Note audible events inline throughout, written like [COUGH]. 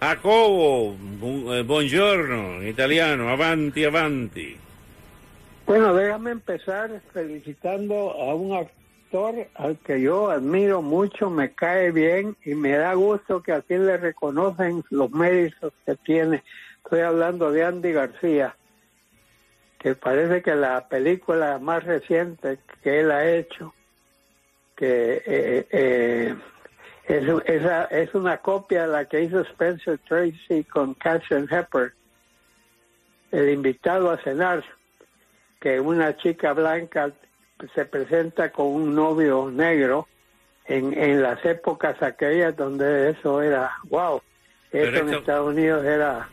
Jacobo, eh, buongiorno, italiano, avanti, avanti. Bueno, déjame empezar felicitando a un actor al que yo admiro mucho, me cae bien y me da gusto que así le reconocen los méritos que tiene. Estoy hablando de Andy García, que parece que la película más reciente que él ha hecho, que eh, eh, es, esa, es una copia de la que hizo Spencer Tracy con Catherine Hepburn, el invitado a cenar que una chica blanca se presenta con un novio negro en, en las épocas aquellas donde eso era, wow, eso en Estados Unidos era,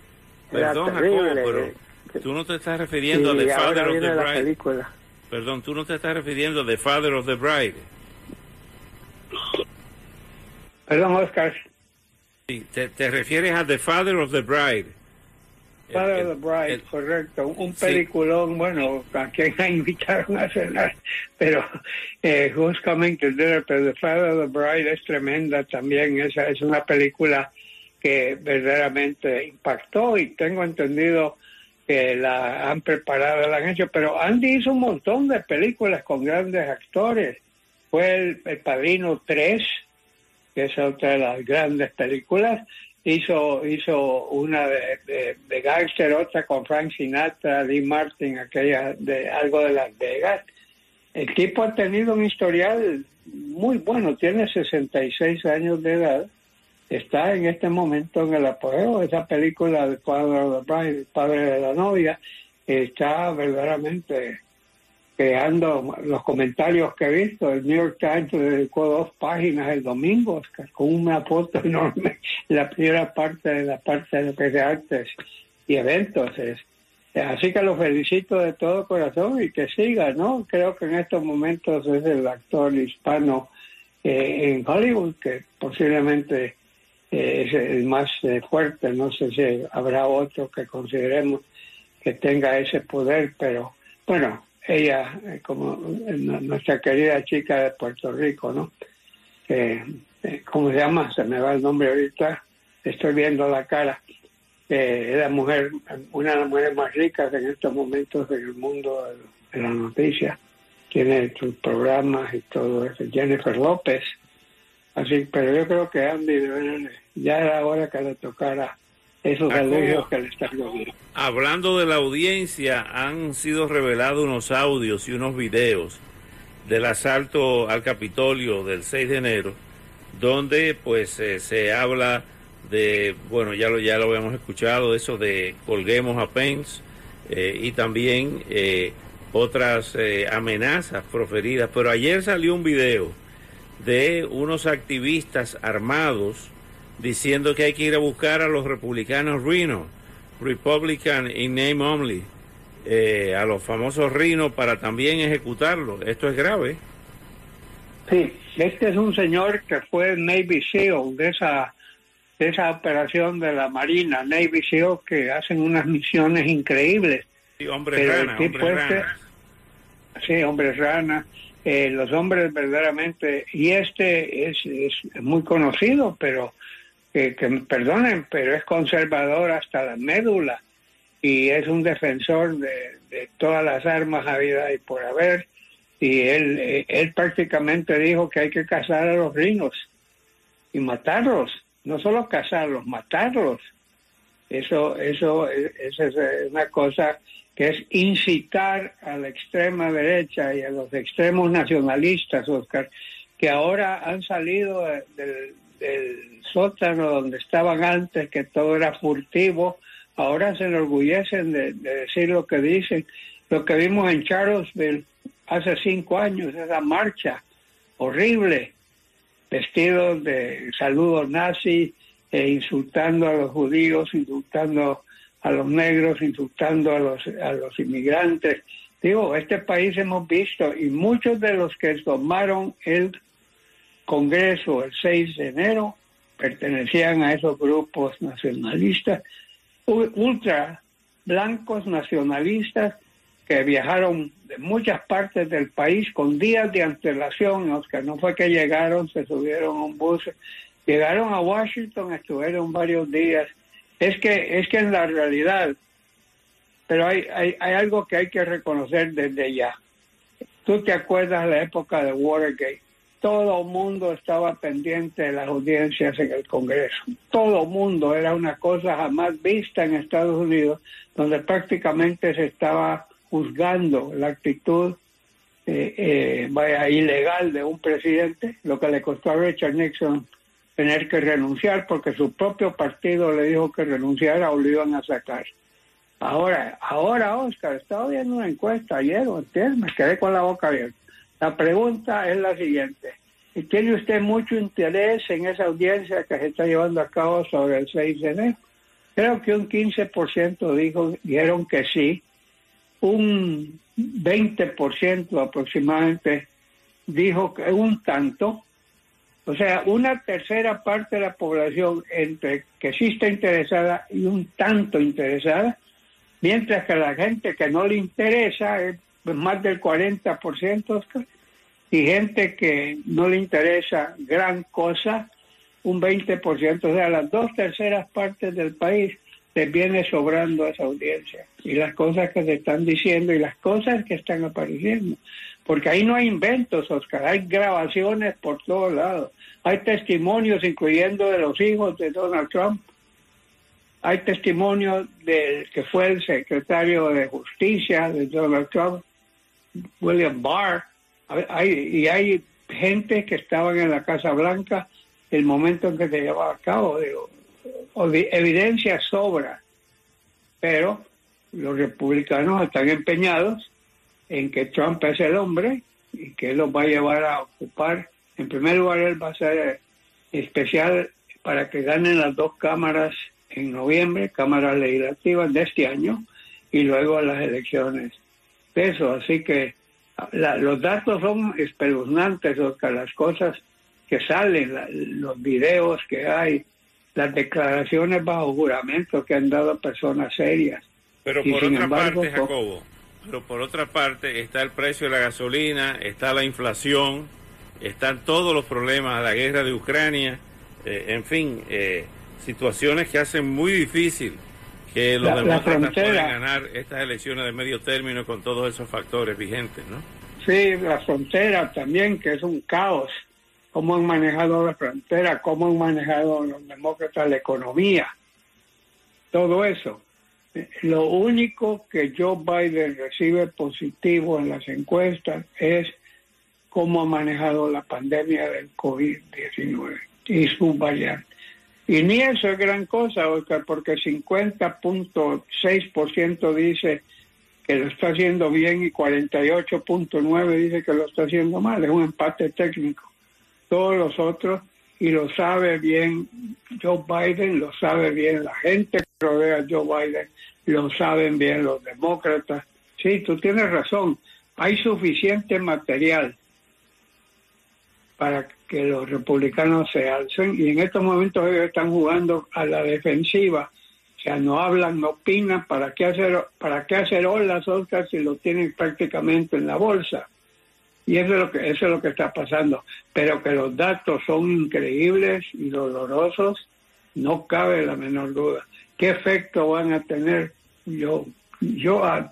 era Perdón, terrible. Jacobo, eh, pero tú no te estás refiriendo a The Father of the Bride. película. Perdón, tú no te estás refiriendo a The Father of the Bride. Perdón, Oscar. Sí, te, te refieres a The Father of the Bride. Father el- of the Bride, el- correcto. Un sí. peliculón, bueno, a quien la invitaron a cenar, pero eh, Who's Coming to Dinner, pero The Father of the Bride es tremenda también. Esa es una película que verdaderamente impactó y tengo entendido que la han preparado, la han hecho, pero Andy hizo un montón de películas con grandes actores. Fue el, el Padrino 3, que es otra de las grandes películas. Hizo, hizo una de, de, de gangster, otra con Frank Sinatra, Lee Martin, aquella de algo de Las Vegas. El tipo ha tenido un historial muy bueno, tiene 66 años de edad. Está en este momento en el apogeo de esa película de Father of the Bride, el padre de la novia. Está verdaderamente creando los comentarios que he visto. El New York Times le dedicó dos páginas el domingo, con una foto enorme, [LAUGHS] la primera parte de la parte de lo que es artes y eventos. Es. Así que lo felicito de todo corazón y que siga, ¿no? Creo que en estos momentos es el actor hispano eh, en Hollywood que posiblemente eh, es el más eh, fuerte. No sé si habrá otro que consideremos que tenga ese poder, pero bueno, ella, eh, como eh, nu- nuestra querida chica de Puerto Rico, ¿no? Que, eh, ¿Cómo se llama? Se me va el nombre ahorita. Estoy viendo la cara. Eh, es la mujer, una de las mujeres más ricas en estos momentos en el mundo de, la noticia. Tiene sus programas y todo eso. Jennifer López. Así, pero yo creo que Andy ya era hora que le tocara esos Jacobo. elogios que le están dando. Hablando de la audiencia, han sido revelados unos audios y unos videos del asalto al Capitolio del 6 de enero, donde pues eh, se habla de, bueno, ya lo, ya lo habíamos escuchado, eso de colguemos a Pence eh, y también eh, otras eh, amenazas proferidas. Pero ayer salió un video de unos activistas armados diciendo que hay que ir a buscar a los republicanos Reno, Republican in name only, eh, a los famosos Reno para también ejecutarlos. Esto es grave. Sí, este es un señor que fue Navy SEAL de esa, de esa operación de la Marina, Navy SEAL, que hacen unas misiones increíbles. Sí, hombre Pero el rana, hombre este- rana. Sí, hombres rana, eh, los hombres verdaderamente, y este es, es muy conocido, pero que, que me perdonen, pero es conservador hasta la médula y es un defensor de, todas las armas habidas y por haber. Y él, eh, él prácticamente dijo que hay que cazar a los rinos y matarlos, no solo cazarlos, matarlos. Eso, eso, es- eso es una cosa que es incitar a la extrema derecha y a los extremos nacionalistas, Oscar, que ahora han salido de- del, del sótano donde estaban antes, que todo era furtivo, ahora se enorgullecen de, de decir lo que dicen. Lo que vimos en Charlottesville hace cinco años, esa marcha horrible, vestidos de saludos nazis, e insultando a los judíos, insultando a los negros, insultando a los, a los inmigrantes. Digo, este país hemos visto y muchos de los que tomaron el Congreso el 6 de enero pertenecían a esos grupos nacionalistas, ultra blancos nacionalistas que viajaron de muchas partes del país con días de antelación, que no fue que llegaron, se subieron a un bus, llegaron a Washington, estuvieron varios días. Es que, es que en la realidad, pero hay, hay, hay algo que hay que reconocer desde ya. Tú te acuerdas la época de Watergate. Todo mundo estaba pendiente de las audiencias en el Congreso. Todo mundo era una cosa jamás vista en Estados Unidos, donde prácticamente se estaba juzgando la actitud eh, eh, vaya, ilegal de un presidente, lo que le costó a Richard Nixon tener que renunciar porque su propio partido le dijo que renunciara o lo iban a sacar. Ahora, ahora Oscar, estaba viendo una encuesta ayer me quedé con la boca abierta. La pregunta es la siguiente. ¿Tiene usted mucho interés en esa audiencia que se está llevando a cabo sobre el 6 de enero? Creo que un 15% dijo, dijeron que sí, un 20% aproximadamente dijo que un tanto, o sea, una tercera parte de la población entre que sí está interesada y un tanto interesada, mientras que la gente que no le interesa es más del 40%, y gente que no le interesa gran cosa, un 20%, o sea, las dos terceras partes del país les viene sobrando esa audiencia y las cosas que se están diciendo y las cosas que están apareciendo. Porque ahí no hay inventos, Oscar, hay grabaciones por todos lados. Hay testimonios, incluyendo de los hijos de Donald Trump. Hay testimonios del que fue el secretario de Justicia de Donald Trump, William Barr. Hay, y hay gente que estaban en la Casa Blanca el momento en que se llevaba a cabo. Digo, evidencia sobra, pero los republicanos están empeñados en que Trump es el hombre y que él los va a llevar a ocupar. En primer lugar, él va a ser especial para que ganen las dos cámaras en noviembre, cámaras legislativas de este año, y luego las elecciones eso. Así que los datos son espeluznantes, Oscar, las cosas que salen, los videos que hay, las declaraciones bajo juramento que han dado personas serias. Pero por otra parte, Jacobo, pero por otra parte está el precio de la gasolina, está la inflación, están todos los problemas, la guerra de Ucrania, eh, en fin, eh, situaciones que hacen muy difícil que los demócratas puedan ganar estas elecciones de medio término con todos esos factores vigentes, ¿no? Sí, la frontera también, que es un caos cómo han manejado la frontera, cómo han manejado los demócratas la economía, todo eso. Lo único que Joe Biden recibe positivo en las encuestas es cómo ha manejado la pandemia del COVID-19 y su variante. Y ni eso es gran cosa, Oscar, porque 50.6% dice que lo está haciendo bien y 48.9% dice que lo está haciendo mal. Es un empate técnico todos los otros y lo sabe bien Joe Biden, lo sabe bien la gente que rodea a Joe Biden, lo saben bien los demócratas. Sí, tú tienes razón, hay suficiente material para que los republicanos se alcen y en estos momentos ellos están jugando a la defensiva, o sea, no hablan, no opinan, ¿para qué hacer, para qué hacer olas, Oscar, si lo tienen prácticamente en la bolsa? Y eso es lo que eso es lo que está pasando. Pero que los datos son increíbles y dolorosos, no cabe la menor duda. ¿Qué efecto van a tener? Yo, yo ah,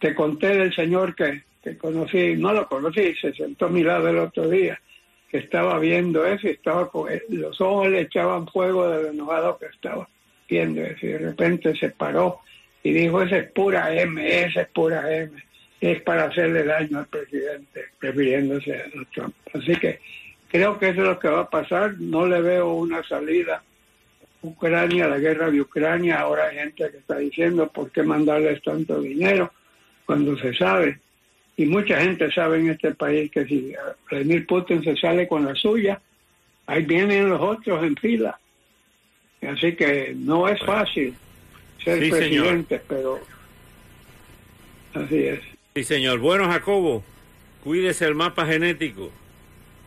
te conté del señor que, que conocí, no lo conocí, se sentó a mi lado el otro día, estaba viendo eso y estaba con los ojos le echaban fuego de lo enojado que estaba viendo eso. Y de repente se paró y dijo, esa es pura M, esa es pura M es para hacerle daño al presidente, refiriéndose a Trump. Así que creo que eso es lo que va a pasar. No le veo una salida. Ucrania, la guerra de Ucrania, ahora hay gente que está diciendo por qué mandarles tanto dinero cuando se sabe. Y mucha gente sabe en este país que si Vladimir Putin se sale con la suya, ahí vienen los otros en fila. Así que no es fácil. ser Sí, señor. presidente, pero así es. Sí, señor. Bueno, Jacobo, cuídese el mapa genético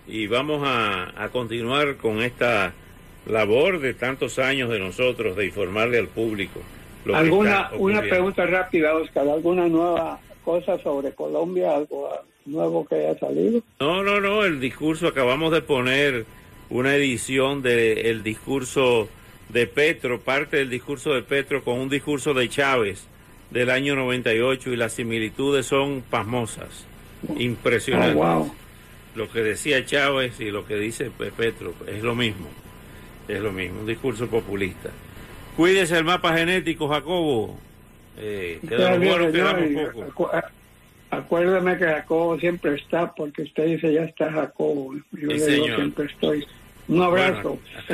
y vamos a, a continuar con esta labor de tantos años de nosotros de informarle al público. lo que ¿Alguna está una pregunta rápida, Oscar? ¿Alguna nueva cosa sobre Colombia? ¿Algo nuevo que haya salido? No, no, no, el discurso, acabamos de poner una edición del discurso de Petro, parte del discurso de Petro con un discurso de Chávez del año 98 y las similitudes son pasmosas, Oh, impresionantes. wow. Lo que decía Chávez y lo que dice Pe- Petro es lo mismo, es lo mismo, un discurso populista. Cuídese el mapa genético, Jacobo. Eh, que de los poco. Acuérdame que Jacobo siempre está, porque usted dice ya está Jacobo. Yo Sí, le digo señor. siempre estoy. Un abrazo. Bueno,